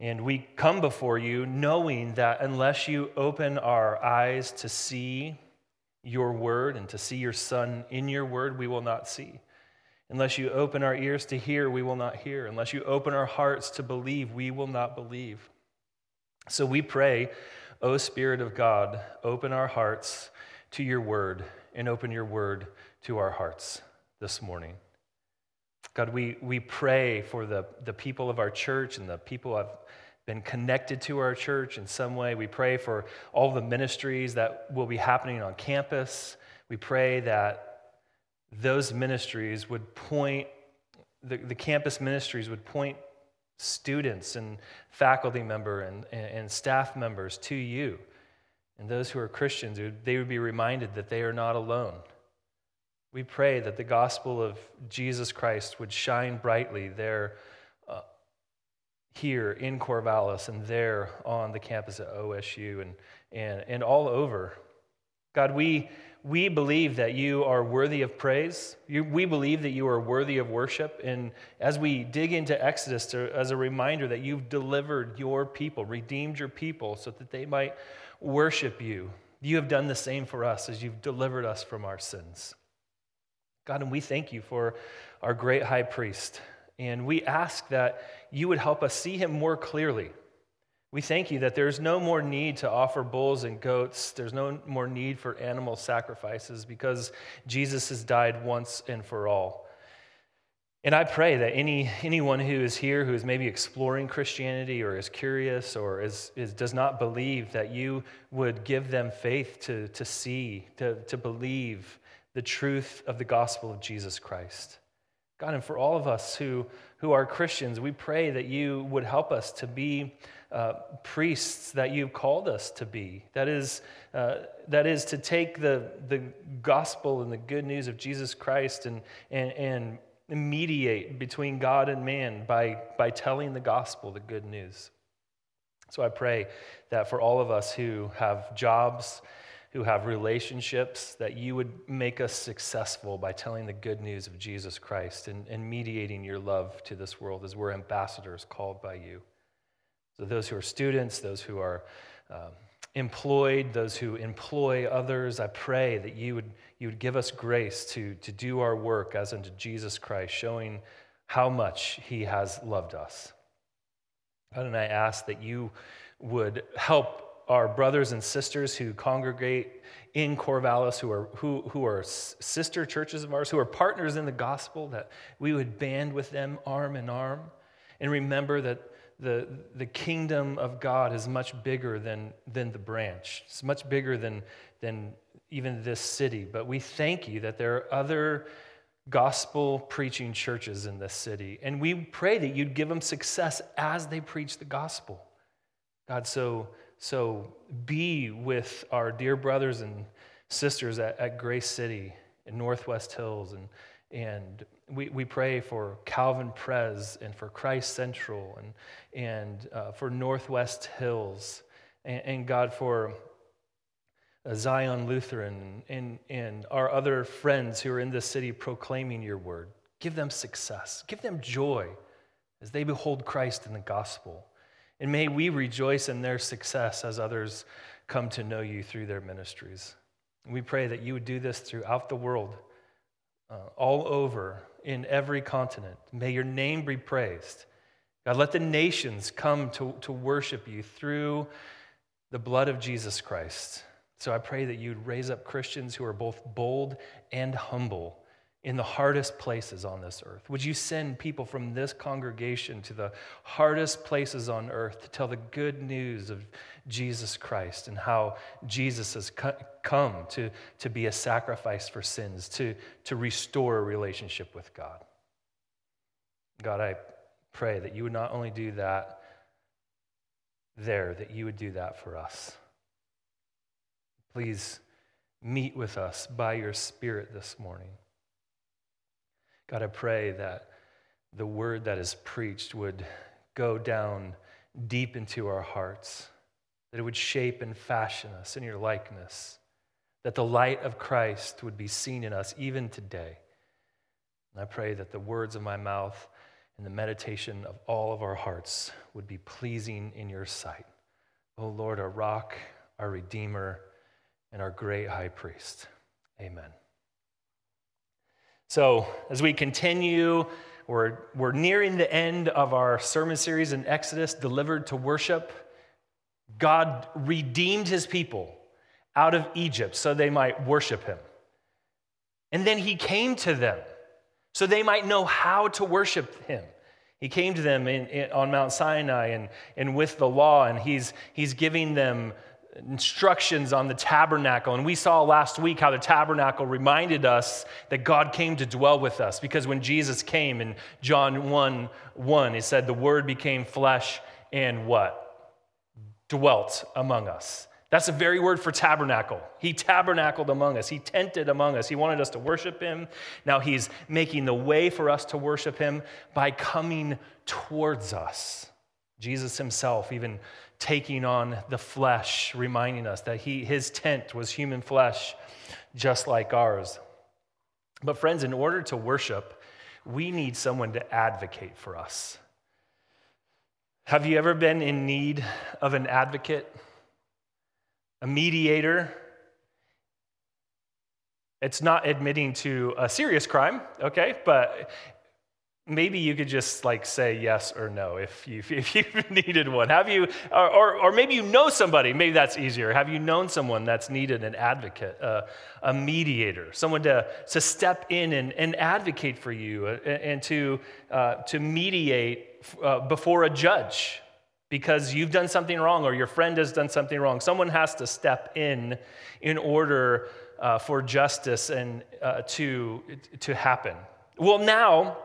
And we come before you knowing that unless you open our eyes to see your word and to see your son in your word, we will not see. Unless you open our ears to hear, we will not hear. Unless you open our hearts to believe, we will not believe. So we pray, O Spirit of God, open our hearts to your word and open your word to our hearts this morning. God, we, we pray for the, the people of our church and the people who have been connected to our church in some way. We pray for all the ministries that will be happening on campus. We pray that those ministries would point, the, the campus ministries would point students and faculty member and, and, and staff members to you. And those who are Christians, they would be reminded that they are not alone we pray that the gospel of Jesus Christ would shine brightly there, uh, here in Corvallis, and there on the campus at OSU and, and, and all over. God, we, we believe that you are worthy of praise. You, we believe that you are worthy of worship. And as we dig into Exodus to, as a reminder that you've delivered your people, redeemed your people, so that they might worship you, you have done the same for us as you've delivered us from our sins. God, and we thank you for our great high priest. And we ask that you would help us see him more clearly. We thank you that there's no more need to offer bulls and goats. There's no more need for animal sacrifices because Jesus has died once and for all. And I pray that any, anyone who is here who is maybe exploring Christianity or is curious or is, is, does not believe, that you would give them faith to, to see, to, to believe, the truth of the gospel of Jesus Christ. God, and for all of us who, who are Christians, we pray that you would help us to be uh, priests that you've called us to be. That is, uh, that is to take the, the gospel and the good news of Jesus Christ and, and, and mediate between God and man by, by telling the gospel, the good news. So I pray that for all of us who have jobs, who have relationships, that you would make us successful by telling the good news of Jesus Christ and, and mediating your love to this world as we're ambassadors called by you. So, those who are students, those who are um, employed, those who employ others, I pray that you would, you would give us grace to, to do our work as unto Jesus Christ, showing how much he has loved us. God, and I ask that you would help our brothers and sisters who congregate in Corvallis, who are, who, who are sister churches of ours, who are partners in the gospel, that we would band with them arm in arm and remember that the, the kingdom of God is much bigger than, than the branch. It's much bigger than, than even this city. But we thank you that there are other gospel preaching churches in this city. And we pray that you'd give them success as they preach the gospel. God, so so be with our dear brothers and sisters at, at Grace City in Northwest Hills. And, and we, we pray for Calvin Prez and for Christ Central and, and uh, for Northwest Hills. And, and God, for uh, Zion Lutheran and, and our other friends who are in this city proclaiming your word. Give them success, give them joy as they behold Christ in the gospel. And may we rejoice in their success as others come to know you through their ministries. We pray that you would do this throughout the world, uh, all over, in every continent. May your name be praised. God, let the nations come to, to worship you through the blood of Jesus Christ. So I pray that you'd raise up Christians who are both bold and humble in the hardest places on this earth? Would you send people from this congregation to the hardest places on earth to tell the good news of Jesus Christ and how Jesus has come to, to be a sacrifice for sins, to, to restore a relationship with God? God, I pray that you would not only do that there, that you would do that for us. Please meet with us by your Spirit this morning. God, I pray that the word that is preached would go down deep into our hearts, that it would shape and fashion us in your likeness, that the light of Christ would be seen in us even today. And I pray that the words of my mouth and the meditation of all of our hearts would be pleasing in your sight. O oh Lord, our rock, our redeemer, and our great high priest. Amen. So, as we continue, we're, we're nearing the end of our sermon series in Exodus, Delivered to Worship. God redeemed his people out of Egypt so they might worship him. And then he came to them so they might know how to worship him. He came to them in, in, on Mount Sinai and, and with the law, and he's, he's giving them instructions on the tabernacle. And we saw last week how the tabernacle reminded us that God came to dwell with us because when Jesus came in John 1 1, he said, The word became flesh and what? Dwelt among us. That's the very word for tabernacle. He tabernacled among us. He tented among us. He wanted us to worship him. Now he's making the way for us to worship him by coming towards us. Jesus himself even taking on the flesh, reminding us that he, his tent was human flesh, just like ours. But, friends, in order to worship, we need someone to advocate for us. Have you ever been in need of an advocate? a mediator. It's not admitting to a serious crime, okay? But maybe you could just like say yes or no if you if you needed one. Have you, or, or, or, maybe you know somebody. Maybe that's easier. Have you known someone that's needed an advocate, a mediator, someone to to step in and, and advocate for you and, uh, and to uh, to mediate uh, before a judge? because you've done something wrong or your friend has done something wrong. Someone has to step in in order uh, for justice and uh, to, to happen. Well, now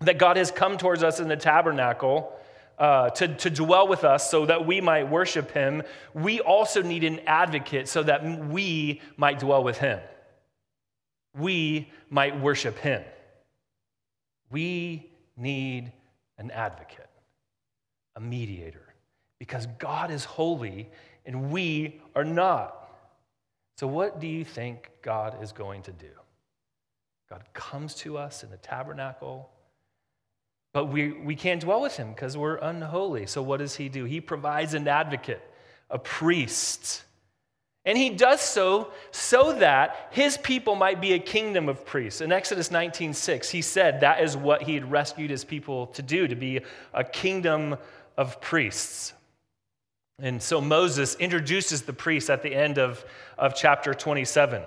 that God has come towards us in the tabernacle uh, to, to dwell with us so that we might worship him, we also need an advocate so that we might dwell with him. We might worship him. We need an advocate a mediator because God is holy and we are not. So, what do you think God is going to do? God comes to us in the tabernacle, but we, we can't dwell with him because we're unholy. So, what does he do? He provides an advocate, a priest. And he does so so that his people might be a kingdom of priests. In Exodus 19:6, he said that is what he had rescued his people to do, to be a kingdom of priests. And so Moses introduces the priests at the end of, of chapter 27.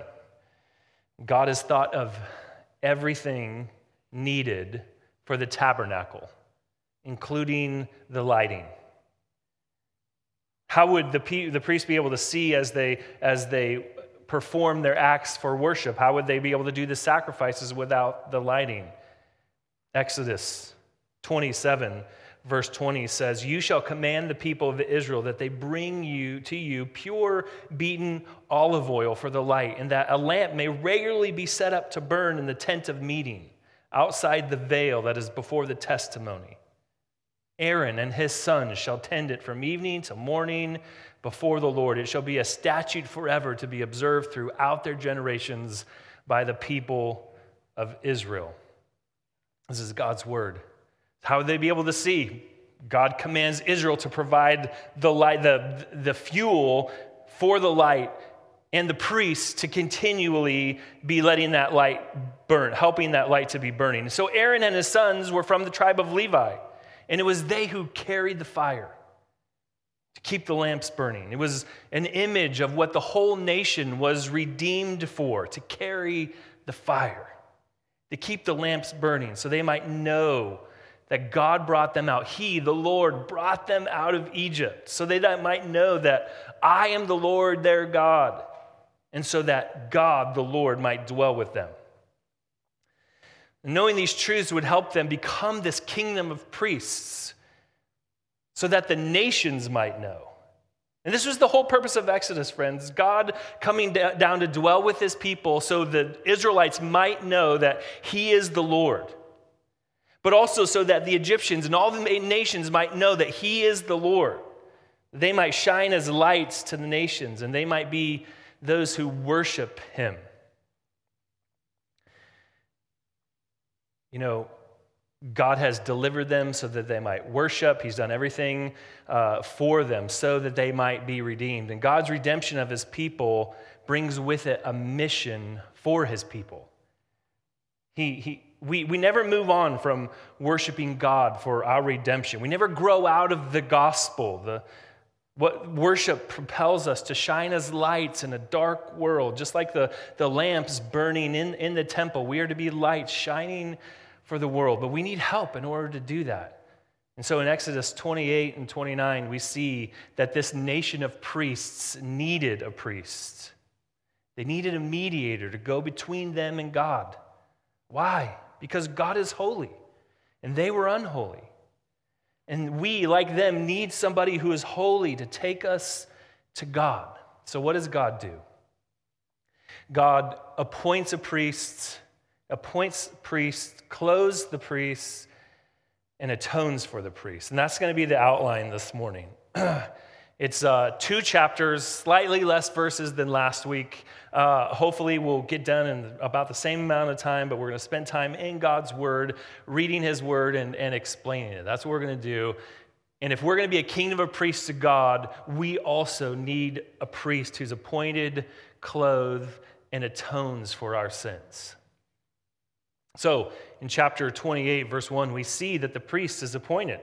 God has thought of everything needed for the tabernacle, including the lighting. How would the, the priests be able to see as they, as they perform their acts for worship? How would they be able to do the sacrifices without the lighting? Exodus 27 verse 20 says, You shall command the people of Israel that they bring you to you pure beaten olive oil for the light, and that a lamp may regularly be set up to burn in the tent of meeting, outside the veil that is before the testimony. Aaron and his sons shall tend it from evening to morning before the Lord. It shall be a statute forever to be observed throughout their generations by the people of Israel. This is God's word. How would they be able to see? God commands Israel to provide the light, the, the fuel for the light, and the priests to continually be letting that light burn, helping that light to be burning. So Aaron and his sons were from the tribe of Levi, and it was they who carried the fire to keep the lamps burning. It was an image of what the whole nation was redeemed for to carry the fire, to keep the lamps burning so they might know that God brought them out. He, the Lord, brought them out of Egypt so they might know that I am the Lord their God, and so that God, the Lord, might dwell with them. knowing these truths would help them become this kingdom of priests so that the nations might know. And this was the whole purpose of Exodus, friends. God coming down to dwell with his people so the Israelites might know that he is the Lord but also so that the Egyptians and all the nations might know that He is the Lord. They might shine as lights to the nations, and they might be those who worship Him. You know, God has delivered them so that they might worship. He's done everything uh, for them so that they might be redeemed. And God's redemption of his people brings with it a mission for his people. He, he, we, we never move on from worshiping God for our redemption. We never grow out of the gospel, the, what worship propels us to shine as lights in a dark world, just like the, the lamps burning in, in the temple. We are to be lights shining for the world, but we need help in order to do that. And so in Exodus 28 and 29, we see that this nation of priests needed a priest. They needed a mediator to go between them and God. Why? Because God is holy, and they were unholy. And we, like them, need somebody who is holy to take us to God. So, what does God do? God appoints a priest, appoints priests, clothes the priests, and atones for the priests. And that's going to be the outline this morning. it's uh, two chapters, slightly less verses than last week. Uh, hopefully, we'll get done in about the same amount of time, but we're going to spend time in God's Word, reading His Word, and, and explaining it. That's what we're going to do. And if we're going to be a kingdom of priests to God, we also need a priest who's appointed, clothed, and atones for our sins. So, in chapter 28, verse 1, we see that the priest is appointed.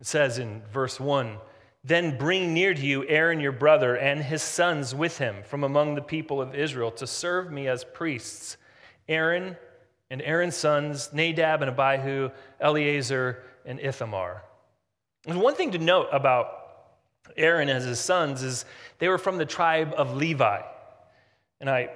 It says in verse 1 then bring near to you Aaron your brother and his sons with him from among the people of Israel to serve me as priests. Aaron and Aaron's sons, Nadab and Abihu, Eleazar and Ithamar. And one thing to note about Aaron and his sons is they were from the tribe of Levi. And I,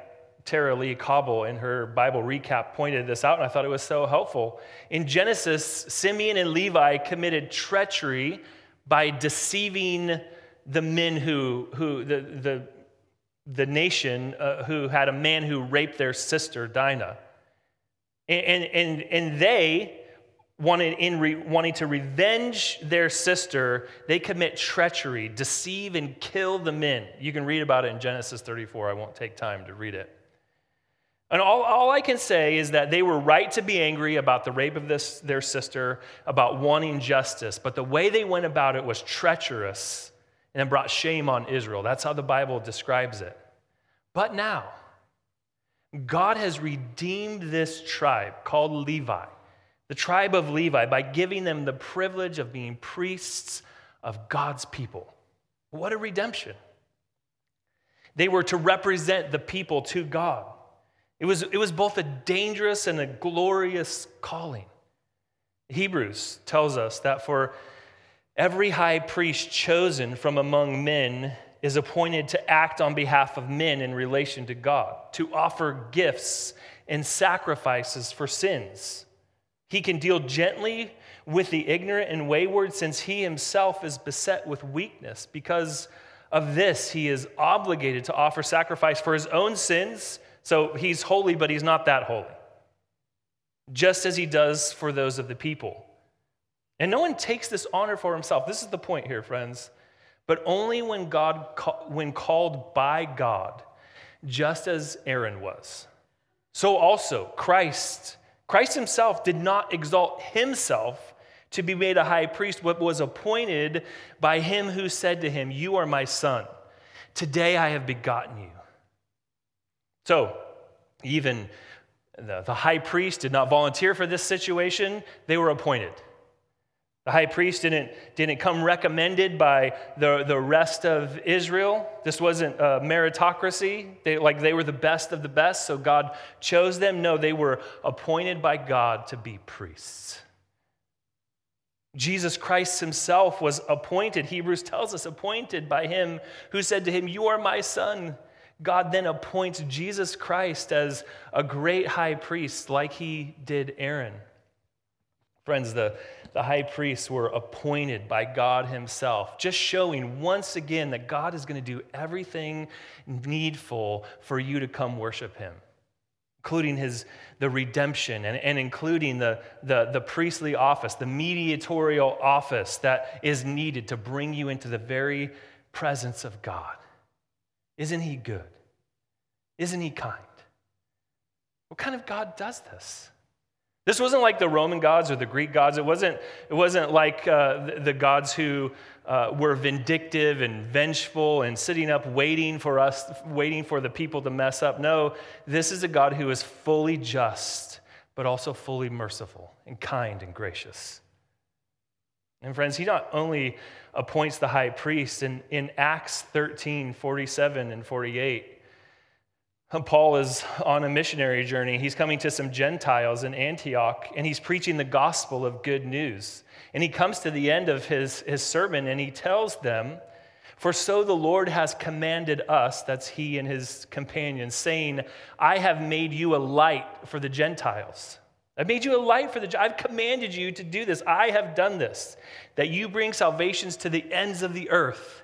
Tara-Leigh Cobble, in her Bible recap, pointed this out, and I thought it was so helpful. In Genesis, Simeon and Levi committed treachery by deceiving the men who, who the, the, the nation uh, who had a man who raped their sister, Dinah. And, and, and they, wanted in re, wanting to revenge their sister, they commit treachery, deceive, and kill the men. You can read about it in Genesis 34. I won't take time to read it. And all, all I can say is that they were right to be angry about the rape of this, their sister, about wanting justice, but the way they went about it was treacherous and it brought shame on Israel. That's how the Bible describes it. But now, God has redeemed this tribe called Levi, the tribe of Levi, by giving them the privilege of being priests of God's people. What a redemption! They were to represent the people to God. It was, it was both a dangerous and a glorious calling. Hebrews tells us that for every high priest chosen from among men is appointed to act on behalf of men in relation to God, to offer gifts and sacrifices for sins. He can deal gently with the ignorant and wayward since he himself is beset with weakness. Because of this, he is obligated to offer sacrifice for his own sins so he's holy, but he's not that holy, just as he does for those of the people. And no one takes this honor for himself. This is the point here, friends. But only when God when called by God, just as Aaron was. So also Christ, Christ himself did not exalt himself to be made a high priest, but was appointed by him who said to him, You are my son. Today I have begotten you. So, even the, the high priest did not volunteer for this situation, they were appointed. The high priest didn't, didn't come recommended by the, the rest of Israel. This wasn't a meritocracy, they, like they were the best of the best, so God chose them. No, they were appointed by God to be priests. Jesus Christ himself was appointed, Hebrews tells us, appointed by him who said to him, You are my son. God then appoints Jesus Christ as a great high priest, like he did Aaron. Friends, the, the high priests were appointed by God Himself, just showing once again that God is going to do everything needful for you to come worship Him, including his, the redemption and, and including the, the, the priestly office, the mediatorial office that is needed to bring you into the very presence of God. Isn't he good? Isn't he kind? What kind of God does this? This wasn't like the Roman gods or the Greek gods. It wasn't, it wasn't like uh, the, the, gods who uh, were vindictive and vengeful and sitting up waiting for us, waiting for the people to mess up. No, this is a God who is fully just, but also fully merciful and kind and gracious. And friends, he not only appoints the high priest in, in Acts 13 47 and 48 Paul is on a missionary journey. He's coming to some Gentiles in Antioch and he's preaching the gospel of good news. And he comes to the end of his, his sermon and he tells them, For so the Lord has commanded us, that's he and his companions, saying, I have made you a light for the Gentiles. I've made you a light for the job. I've commanded you to do this. I have done this, that you bring salvations to the ends of the earth.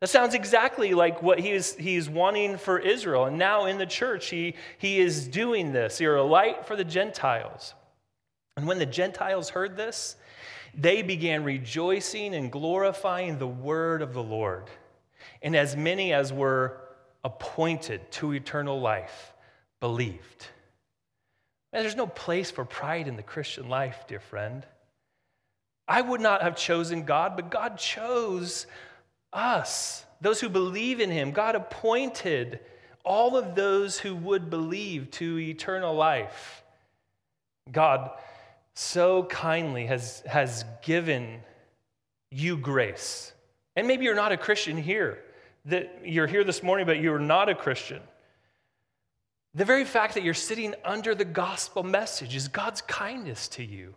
That sounds exactly like what he is, he is wanting for Israel. And now in the church, he, he is doing this. You're a light for the Gentiles. And when the Gentiles heard this, they began rejoicing and glorifying the word of the Lord. And as many as were appointed to eternal life believed. Man, there's no place for pride in the Christian life, dear friend. I would not have chosen God, but God chose us, those who believe in him. God appointed all of those who would believe to eternal life. God so kindly has, has given you grace. And maybe you're not a Christian here, that you're here this morning, but you're not a Christian. The very fact that you're sitting under the gospel message is God's kindness to you.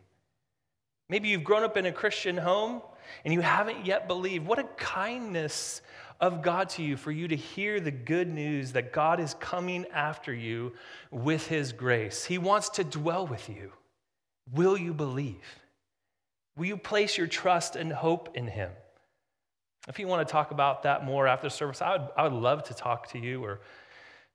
Maybe you've grown up in a Christian home and you haven't yet believed. What a kindness of God to you for you to hear the good news that God is coming after you with his grace. He wants to dwell with you. Will you believe? Will you place your trust and hope in him? If you want to talk about that more after service, I would, I would love to talk to you, or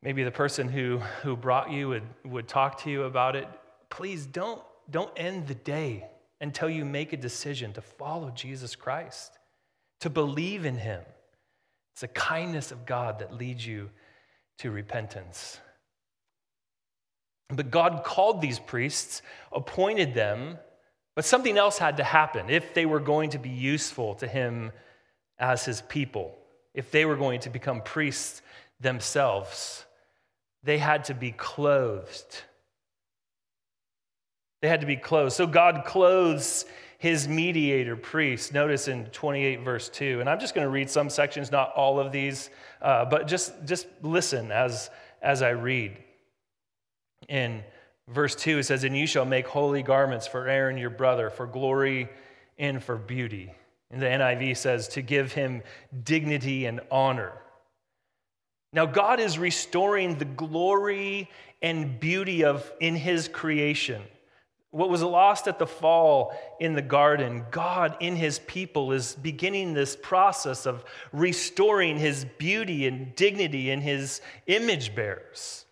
maybe the person who, who brought you would, would talk to you about it. Please don't, don't end the day until you make a decision to follow Jesus Christ, to believe in him. It's the kindness of God that leads you to repentance. But God called these priests, appointed them, but something else had to happen if they were going to be useful to him as his people, if they were going to become priests themselves. They had to be clothed they had to be clothed. So God clothes his mediator priest. Notice in 28, verse 2. And I'm just going to read some sections, not all of these, uh, but just, just listen as, as I read. In verse 2, it says, And you shall make holy garments for Aaron your brother, for glory and for beauty. And the NIV says, To give him dignity and honor. Now, God is restoring the glory and beauty of in his creation. What was lost at the fall in the garden, God in his people is beginning this process of restoring his beauty and dignity in his image bearers.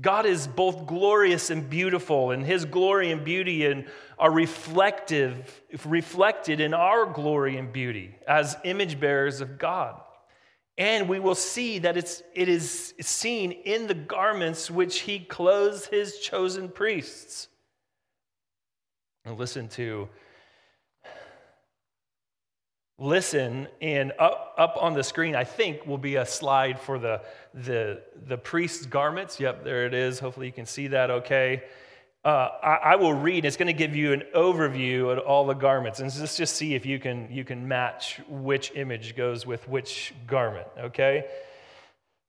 God is both glorious and beautiful, and his glory and beauty are reflective, reflected in our glory and beauty as image bearers of God. And we will see that it's, it is seen in the garments which he clothes his chosen priests. And listen to listen and up, up on the screen i think will be a slide for the, the, the priest's garments. Yep there it is. Hopefully you can see that okay uh, I, I, will read it's going to give you an overview of all the garments and let's just see if you can you can match which image goes with which garment okay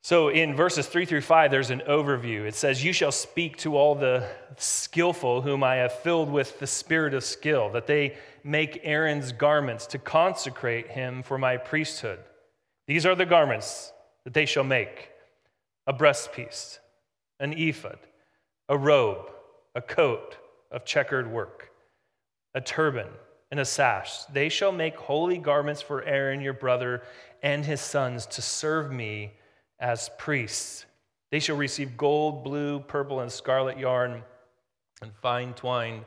so in verses three through five, there's an overview. It says, You shall speak to all the skillful whom I have filled with the spirit of skill, that they make Aaron's garments to consecrate him for my priesthood. These are the garments that they shall make a breastpiece, an ephod, a robe, a coat of checkered work, a turban, and a sash. They shall make holy garments for Aaron your brother and his sons to serve me as priests. They shall receive gold, blue, purple, and scarlet yarn and fine twined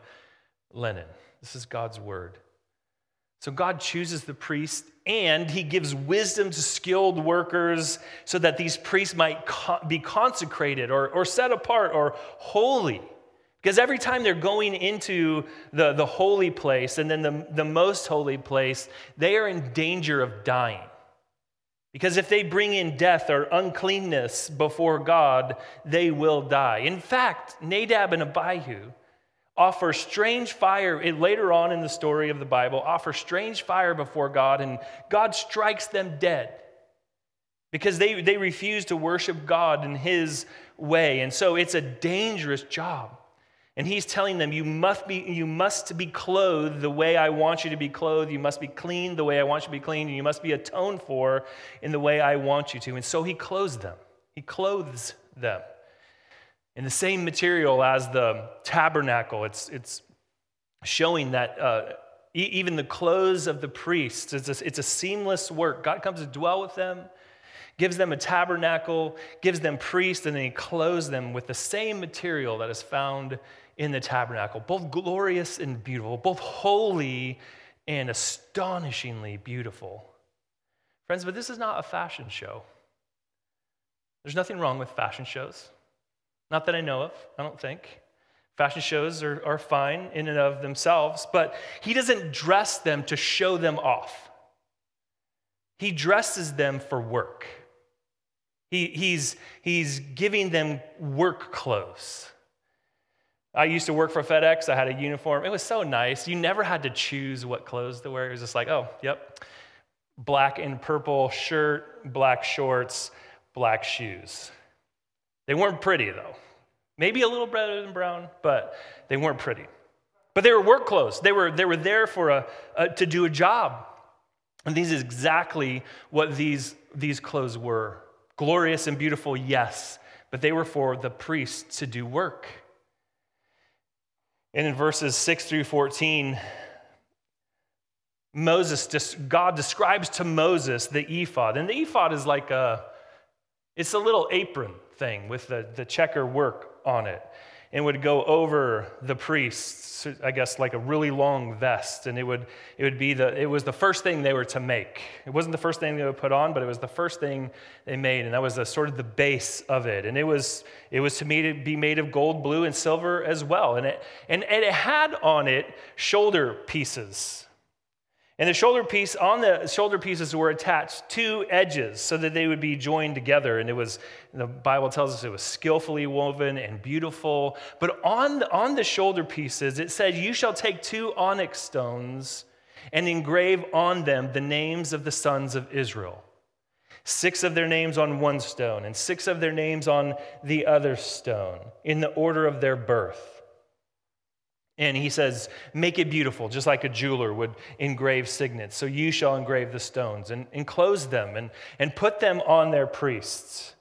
linen. This is God's word. So God chooses the priest and he gives wisdom to skilled workers so that these priests might be consecrated or, or set apart or holy. Because every time they're going into the, the holy place and then the, the most holy place, they are in danger of dying. Because if they bring in death or uncleanness before God, they will die. In fact, Nadab and Abihu offer strange fire later on in the story of the Bible, offer strange fire before God, and God strikes them dead because they, they refuse to worship God in His way. And so it's a dangerous job. And he's telling them, you must, be, you must be clothed the way I want you to be clothed. You must be clean the way I want you to be clean. And you must be atoned for in the way I want you to. And so he clothes them. He clothes them in the same material as the tabernacle. It's, it's showing that uh, e- even the clothes of the priests, it's a, it's a seamless work. God comes to dwell with them gives them a tabernacle, gives them priests, and then he clothes them with the same material that is found in the tabernacle, both glorious and beautiful, both holy and astonishingly beautiful. Friends, but this is not a fashion show. There's nothing wrong with fashion shows. Not that I know of, I don't think. Fashion shows are, are fine in and of themselves, but he doesn't dress them to show them off. He dresses them for work. He, he's, he's giving them work clothes. I used to work for FedEx. I had a uniform. It was so nice. You never had to choose what clothes to wear. It was just like, oh, yep, black and purple shirt, black shorts, black shoes. They weren't pretty, though. Maybe a little better than brown, but they weren't pretty. But they were work clothes. They were, they were there for a, a to do a job. And these is exactly what these, these clothes were. Glorious and beautiful, yes, but they were for the priests to do work. And in verses 6 through 14, Moses, God describes to Moses the ephod. And the ephod is like a, it's a little apron thing with the, the checker work on it and would go over the priests, I guess like a really long vest. And it would, it would be the, it was the first thing they were to make. It wasn't the first thing they would put on, but it was the first thing they made. And that was the, sort of the base of it. And it was, it was to me to be made of gold, blue, and silver as well. And it, and, and it had on it shoulder pieces. And the shoulder piece, on the shoulder pieces were attached two edges so that they would be joined together. And it was, the Bible tells us it was skillfully woven and beautiful. But on on the shoulder pieces, it said, You shall take two onyx stones and engrave on them the names of the sons of Israel. Six of their names on one stone, and six of their names on the other stone, in the order of their birth. And he says, Make it beautiful, just like a jeweler would engrave signets. So you shall engrave the stones and enclose them and, and put them on their priests,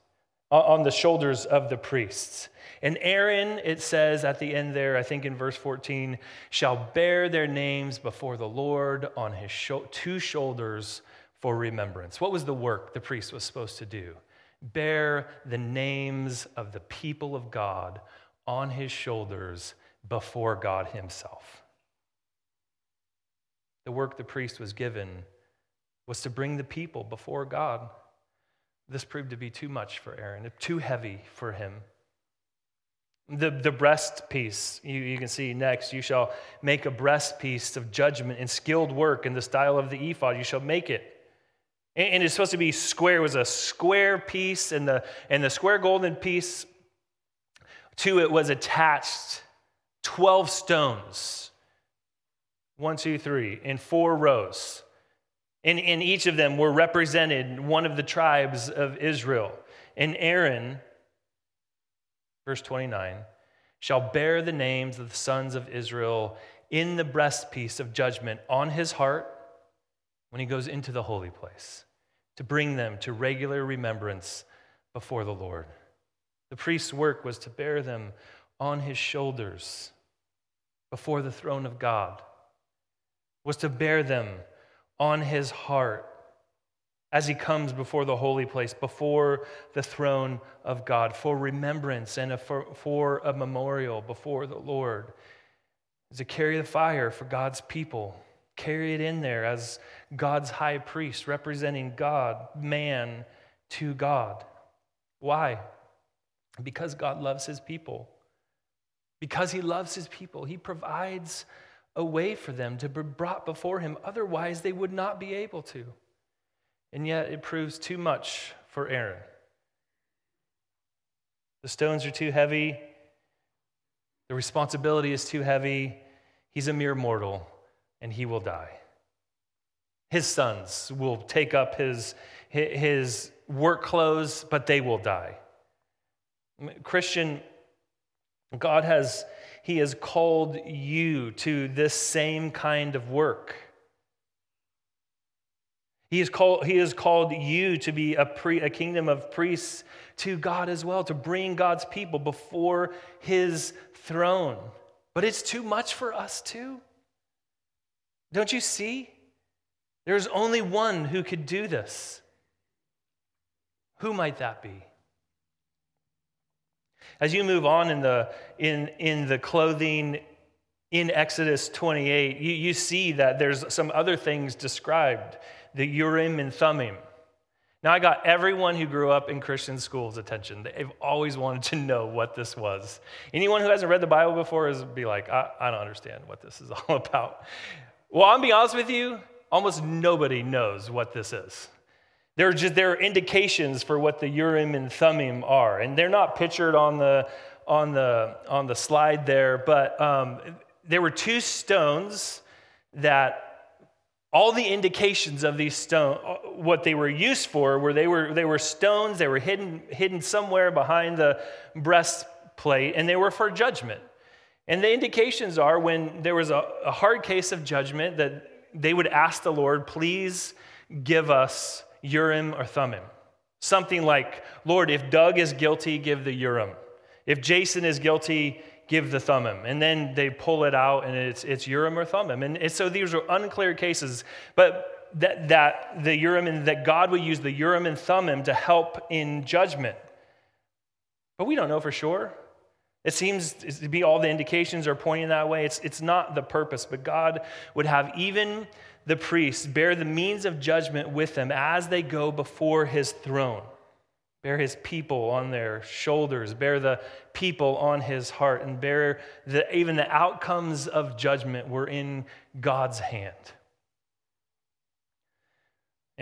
on the shoulders of the priests. And Aaron, it says at the end there, I think in verse 14, shall bear their names before the Lord on his two shoulders for remembrance. What was the work the priest was supposed to do? Bear the names of the people of God on his shoulders before God Himself. The work the priest was given was to bring the people before God. This proved to be too much for Aaron, too heavy for him. The, the breast piece, you, you can see next, you shall make a breast piece of judgment and skilled work in the style of the ephod. You shall make it. And, and it's supposed to be square. It was a square piece, and the, and the square golden piece to it was attached 12 stones. One, two, three, in four rows. And in each of them were represented one of the tribes of Israel. And Aaron, verse 29, shall bear the names of the sons of Israel in the breastpiece of judgment on his heart when he goes into the holy place to bring them to regular remembrance before the Lord. The priest's work was to bear them on his shoulders before the throne of God, was to bear them on his heart as he comes before the holy place, before the throne of God, for remembrance and for, for a memorial before the Lord. Is to carry the fire for God's people, carry it in there as God's high priest, representing God, man to God. Why? Because God loves his people Because he loves his people, he provides a way for them to be brought before him. Otherwise, they would not be able to. And yet, it proves too much for Aaron. The stones are too heavy, the responsibility is too heavy. He's a mere mortal, and he will die. His sons will take up his, his work clothes, but they will die. Christian, God has, He has called you to this same kind of work. He has called, he has called you to be a, pre, a kingdom of priests to God as well, to bring God's people before His throne. But it's too much for us too. Don't you see? There's only one who could do this. Who might that be? As you move on in the, in, in the clothing in Exodus 28, you, you see that there's some other things described the Urim and Thummim. Now, I got everyone who grew up in Christian schools' attention. They've always wanted to know what this was. Anyone who hasn't read the Bible before is be like, I, I don't understand what this is all about. Well, I'm being honest with you, almost nobody knows what this is. There are just there are indications for what the Urim and Thummim are, and they're not pictured on the on the on the slide there, but um, there were two stones that all the indications of these stones, what they were used for, were they were they were stones. They were hidden hidden somewhere behind the breastplate, and they were for judgment. And the indications are when there was a, a hard case of judgment that they would ask the Lord, please give us Urim or Thummim. Something like, Lord, if Doug is guilty, give the Urim. If Jason is guilty, give the Thummim. And then they pull it out and it's, it's Urim or Thummim. And, so these are unclear cases, but that, that the Urim and that God would use the Urim and Thummim to help in judgment. But we don't know for sure. It seems to be all the indications are pointing that way. It's, it's not the purpose, but God would have even the priests bear the means of judgment with them as they go before his throne. Bear his people on their shoulders, bear the people on his heart, and bear the, even the outcomes of judgment were in God's hand.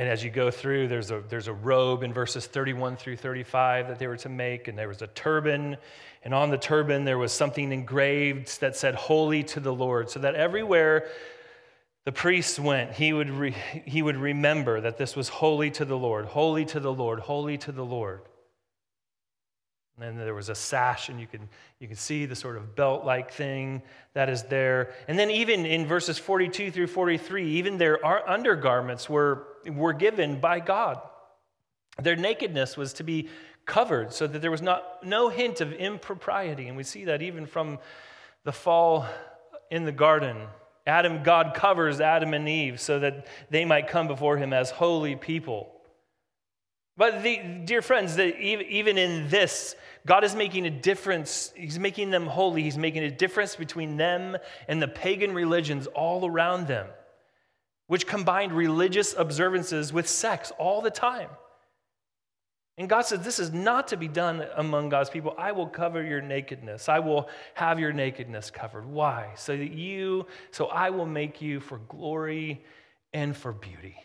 And as you go through, there's a, there's a robe in verses 31 through 35 that they were to make, and there was a turban. And on the turban, there was something engraved that said, Holy to the Lord, so that everywhere the priest went, he would, re, he would remember that this was holy to the Lord, holy to the Lord, holy to the Lord. And then there was a sash, and you can, you can see the sort of belt like thing that is there. And then, even in verses 42 through 43, even their undergarments were, were given by God. Their nakedness was to be covered so that there was not, no hint of impropriety. And we see that even from the fall in the garden Adam, God covers Adam and Eve so that they might come before him as holy people. But the, dear friends, the, even in this, God is making a difference. He's making them holy. He's making a difference between them and the pagan religions all around them, which combined religious observances with sex all the time. And God says, This is not to be done among God's people. I will cover your nakedness. I will have your nakedness covered. Why? So that you, so I will make you for glory and for beauty.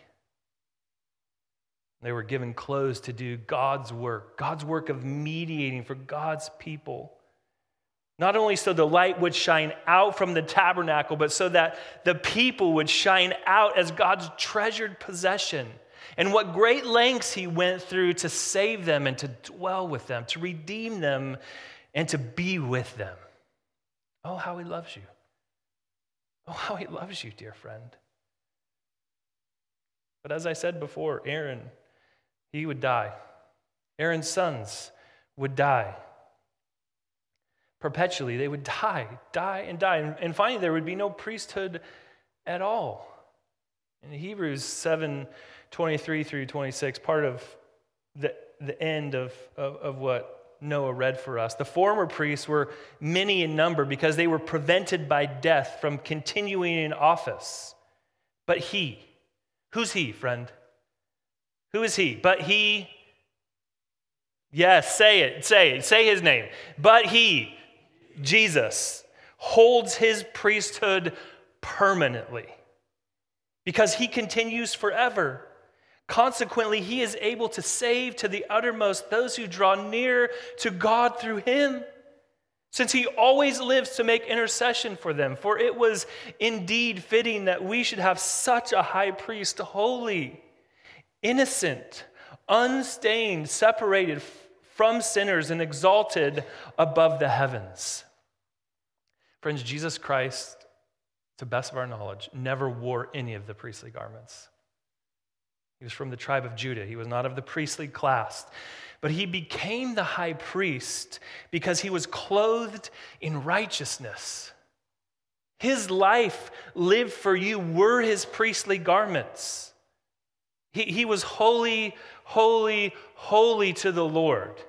They were given clothes to do God's work, God's work of mediating for God's people. Not only so the light would shine out from the tabernacle, but so that the people would shine out as God's treasured possession and what great lengths he went through to save them and to dwell with them, to redeem them, and to be with them. Oh, how he loves you. Oh, how he loves you, dear friend. But as I said before, Aaron, he would die. Aaron's sons would die. Perpetually, they would die, die, and die. And, and finally, there would be no priesthood at all. In Hebrews 7 23 through 26, part of the, the end of, of, of what Noah read for us. The former priests were many in number because they were prevented by death from continuing in office. But he, who's he, friend? Who is he? But he, yes, say it, say it, say his name. But he, Jesus, holds his priesthood permanently because he continues forever. Consequently, he is able to save to the uttermost those who draw near to God through him, since he always lives to make intercession for them. For it was indeed fitting that we should have such a high priest, holy, innocent, unstained, separated from sinners, and exalted above the heavens. Friends, Jesus Christ, to the best of our knowledge, never wore any of the priestly garments. He was from the tribe of Judah. He was not of the priestly class. But he became the high priest because he was clothed in righteousness. His life lived for you were his priestly garments. He, he was holy, holy, holy to the Lord.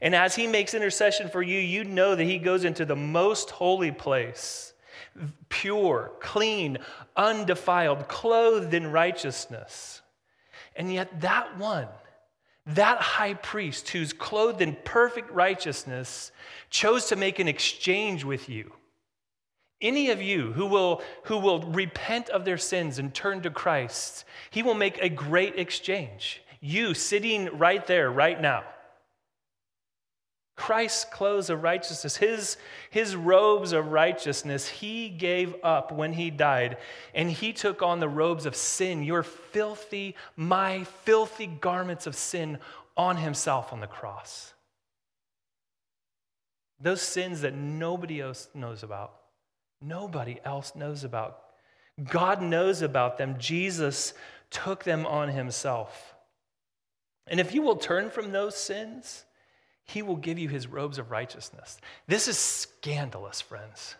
And as he makes intercession for you, you know that he goes into the most holy place, pure, clean, undefiled, clothed in righteousness. And yet, that one, that high priest who's clothed in perfect righteousness, chose to make an exchange with you. Any of you who will, who will repent of their sins and turn to Christ, he will make a great exchange. You sitting right there, right now. Christ's clothes of righteousness, his, his robes of righteousness, he gave up when he died. And he took on the robes of sin, your filthy, my filthy garments of sin, on himself on the cross. Those sins that nobody else knows about, nobody else knows about. God knows about them. Jesus took them on himself. And if you will turn from those sins, he will give you his robes of righteousness. This is scandalous, friends.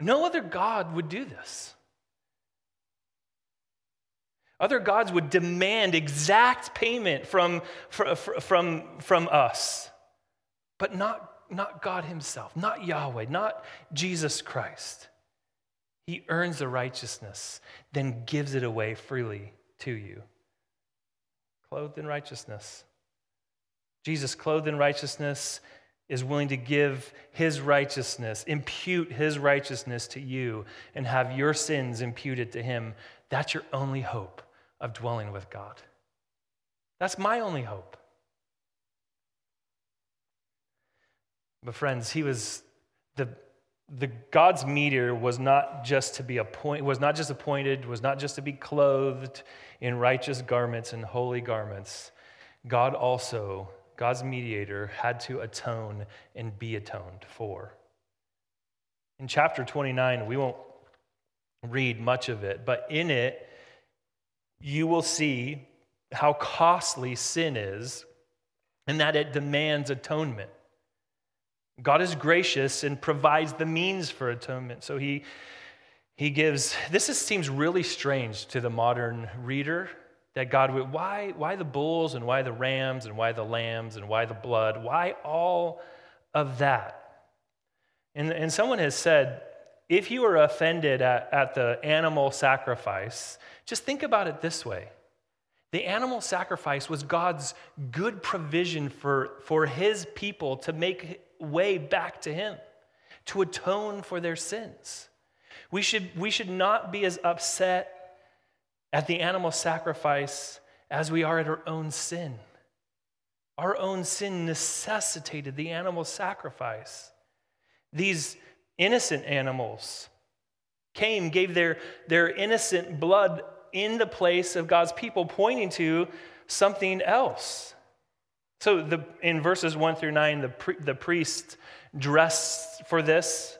No other God would do this. Other gods would demand exact payment from, from, from us, but not, not God Himself, not Yahweh, not Jesus Christ. He earns the righteousness, then gives it away freely to you. Clothed in righteousness. Jesus, clothed in righteousness, is willing to give his righteousness, impute his righteousness to you, and have your sins imputed to him. That's your only hope of dwelling with God. That's my only hope. But friends, he was the the God's mediator was not just to be appointed, was not just appointed, was not just to be clothed in righteous garments and holy garments. God also God's mediator had to atone and be atoned for. In chapter 29, we won't read much of it, but in it, you will see how costly sin is and that it demands atonement. God is gracious and provides the means for atonement. So he, he gives, this is, seems really strange to the modern reader that God would, why, why the bulls and why the rams and why the lambs and why the blood? Why all of that? And, and someone has said, if you are offended at, at the animal sacrifice, just think about it this way. The animal sacrifice was God's good provision for, for his people to make way back to him, to atone for their sins. We should, we should not be as upset at the animal sacrifice as we are at our own sin. Our own sin necessitated the animal sacrifice. These innocent animals came, gave their, their innocent blood in the place of God's people, pointing to something else. So, the, in verses 1 through 9, the, the priest dressed for this.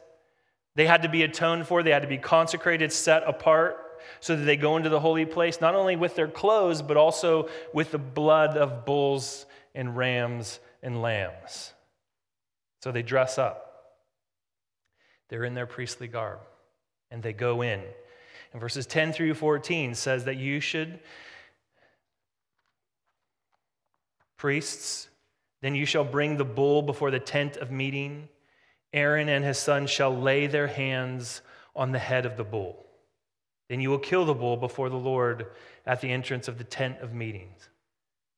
They had to be atoned for, they had to be consecrated, set apart so that they go into the holy place, not only with their clothes, but also with the blood of bulls and rams and lambs. So they dress up. They're in their priestly garb and they go in. Verses 10 through 14 says that you should, priests, then you shall bring the bull before the tent of meeting. Aaron and his sons shall lay their hands on the head of the bull. Then you will kill the bull before the Lord at the entrance of the tent of meetings,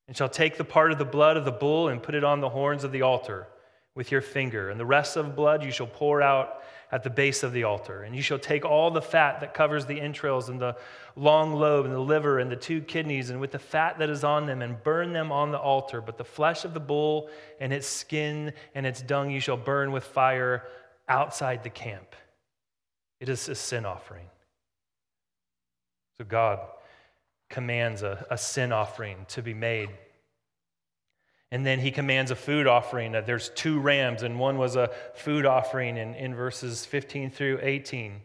and shall take the part of the blood of the bull and put it on the horns of the altar with your finger, and the rest of blood you shall pour out at the base of the altar. And you shall take all the fat that covers the entrails and the long lobe and the liver and the two kidneys, and with the fat that is on them, and burn them on the altar. But the flesh of the bull and its skin and its dung you shall burn with fire outside the camp. It is a sin offering. So God commands a, a sin offering to be made. And then he commands a food offering. Uh, there's two rams, and one was a food offering in, in verses 15 through 18.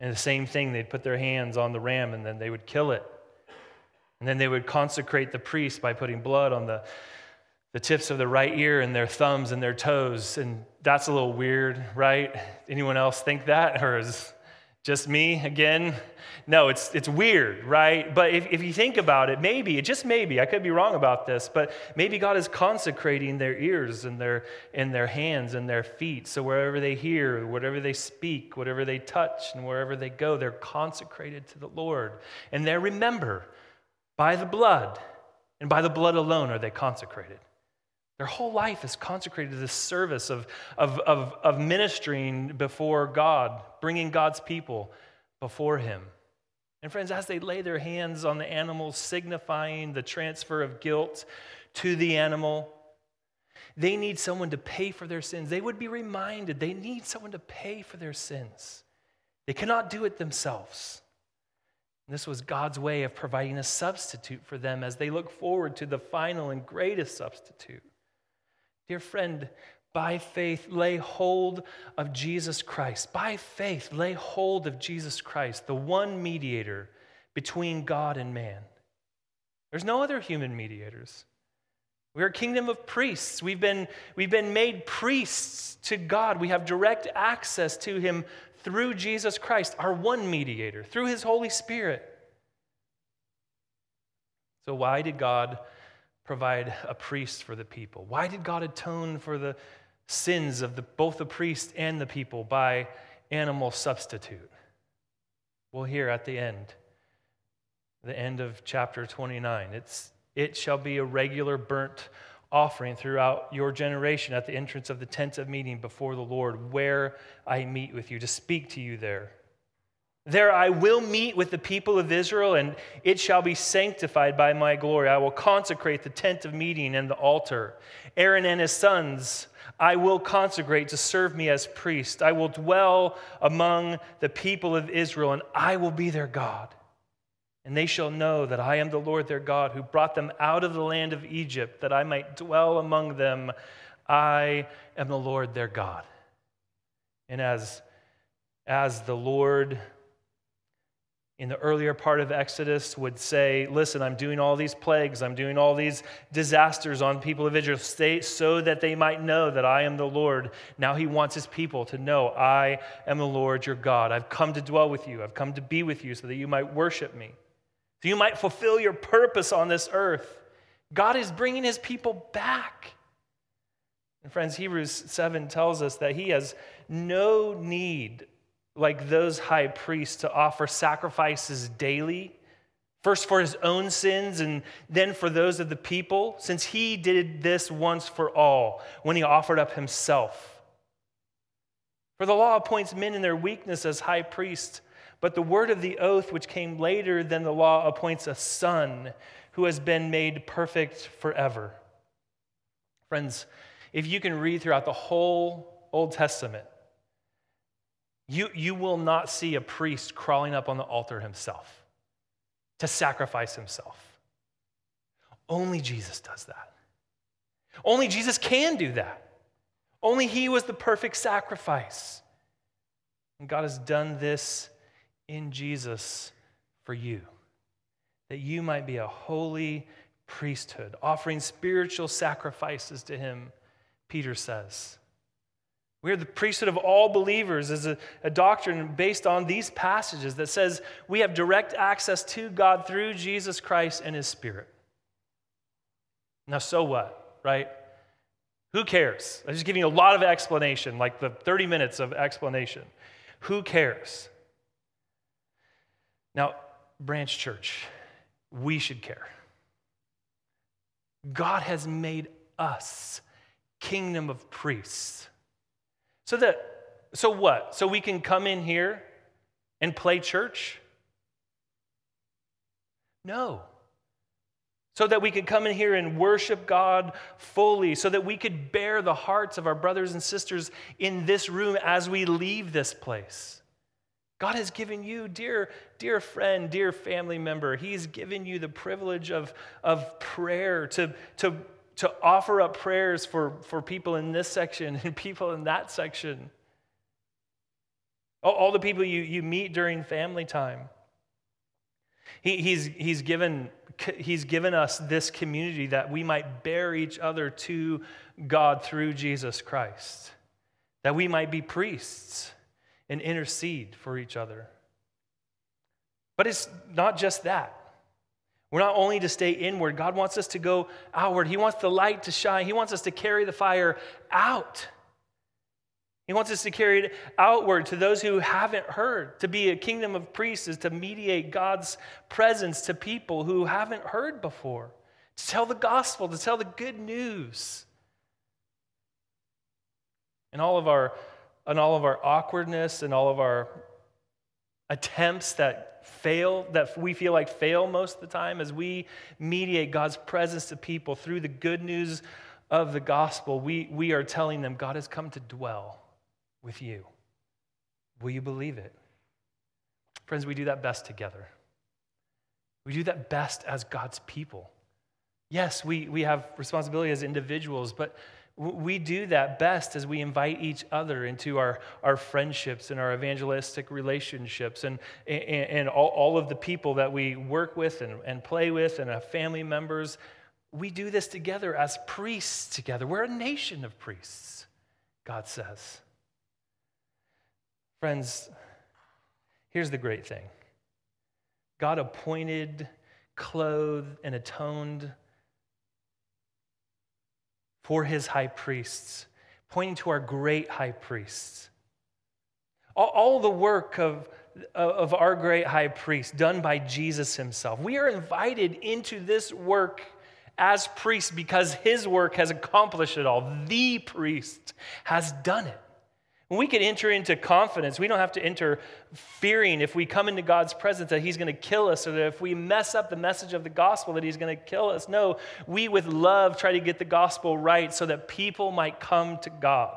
And the same thing, they'd put their hands on the ram and then they would kill it. And then they would consecrate the priest by putting blood on the, the tips of the right ear and their thumbs and their toes. And that's a little weird, right? Anyone else think that? Or is just me again? No, it's, it's weird, right? But if, if you think about it, maybe, it just maybe, I could be wrong about this, but maybe God is consecrating their ears and their, and their hands and their feet. So wherever they hear, whatever they speak, whatever they touch, and wherever they go, they're consecrated to the Lord. And they're, remember, by the blood, and by the blood alone are they consecrated. Their whole life is consecrated to this service of, of, of, of ministering before God, bringing God's people before Him. And friends, as they lay their hands on the animal, signifying the transfer of guilt to the animal, they need someone to pay for their sins. They would be reminded they need someone to pay for their sins. They cannot do it themselves. And this was God's way of providing a substitute for them as they look forward to the final and greatest substitute. Dear friend, by faith, lay hold of Jesus Christ. By faith, lay hold of Jesus Christ, the one mediator between God and man. There's no other human mediators. We're a kingdom of priests. We've been, we've been made priests to God. We have direct access to Him through Jesus Christ, our one mediator, through His Holy Spirit. So, why did God provide a priest for the people? Why did God atone for the sins of the, both the priest and the people by animal substitute? Well, here at the end, the end of chapter 29, it's, it shall be a regular burnt offering throughout your generation at the entrance of the tent of meeting before the Lord, where I meet with you, to speak to you there. There I will meet with the people of Israel, and it shall be sanctified by my glory. I will consecrate the tent of meeting and the altar. Aaron and his sons I will consecrate to serve me as priest. I will dwell among the people of Israel, and I will be their God. And they shall know that I am the Lord their God, who brought them out of the land of Egypt, that I might dwell among them. I am the Lord their God. And as, as the Lord in the earlier part of Exodus would say, Listen, I'm doing all these plagues, I'm doing all these disasters on people of Israel so that they might know that I am the Lord. Now he wants his people to know, I am the Lord your God. I've come to dwell with you, I've come to be with you so that you might worship me, so you might fulfill your purpose on this earth. God is bringing his people back. And friends, Hebrews 7 tells us that he has no need like those high priests to offer sacrifices daily, first for his own sins and then for those of the people, since he did this once for all when he offered up himself. For the law appoints men in their weakness as high priests, but the word of the oath, which came later than the law, appoints a son who has been made perfect forever. Friends, if you can read throughout the whole Old Testament, you, you will not see a priest crawling up on the altar himself to sacrifice himself. Only Jesus does that. Only Jesus can do that. Only he was the perfect sacrifice. And God has done this in Jesus for you, that you might be a holy priesthood, offering spiritual sacrifices to him, Peter says. We are the priesthood of all believers is a, a, doctrine based on these passages that says we have direct access to God through Jesus Christ and his Spirit. Now, so what, right? Who cares? I'm just giving you a lot of explanation, like the 30 minutes of explanation. Who cares? Now, Branch Church, we should care. God has made us kingdom of priests. So that so what? So we can come in here and play church? No. So that we could come in here and worship God fully, so that we could bear the hearts of our brothers and sisters in this room as we leave this place. God has given you, dear, dear friend, dear family member, He's given you the privilege of, of prayer to, to, to offer up prayers for, for people in this section and people in that section. All, all the people you, you meet during family time. He, he's, he's, given, he's given us this community that we might bear each other to God through Jesus Christ, that we might be priests and intercede for each other. But it's not just that. We're not only to stay inward, God wants us to go outward. He wants the light to shine, He wants us to carry the fire out. He wants us to carry it outward to those who haven't heard. To be a kingdom of priests is to mediate God's presence to people who haven't heard before, to tell the gospel, to tell the good news. And all of our, and all of our awkwardness and all of our attempts that fail, that we feel like fail most of the time, as we mediate God's presence to people through the good news of the gospel, we, we are telling them God has come to dwell with you. Will you believe it? Friends, we do that best together. We do that best as God's people. Yes, we, we have responsibility as individuals, but we do that best as we invite each other into our, our friendships and our evangelistic relationships and, and, and all, all of the people that we work with and, and play with and our family members. We do this together as priests together. We're a nation of priests, God says. Friends, here's the great thing God appointed, clothed, and atoned for his high priests, pointing to our great high priests. All, all the work of, of our great high priest done by Jesus himself. We are invited into this work as priests because his work has accomplished it all. The priest has done it. We can enter into confidence, we don't have to enter fearing if we come into God's presence that He's going to kill us or that if we mess up the message of the gospel that He's going to kill us. No, we with love try to get the gospel right so that people might come to God,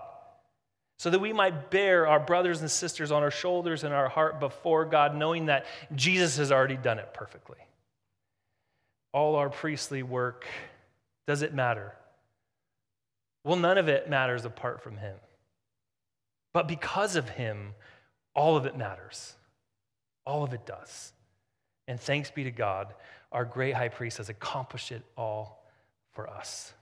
so that we might bear our brothers and sisters on our shoulders and our heart before God, knowing that Jesus has already done it perfectly. All our priestly work, does it matter? Well, none of it matters apart from Him. But because of him, all of it matters. All of it does. And thanks be to God, our great high priest has accomplished it all for us.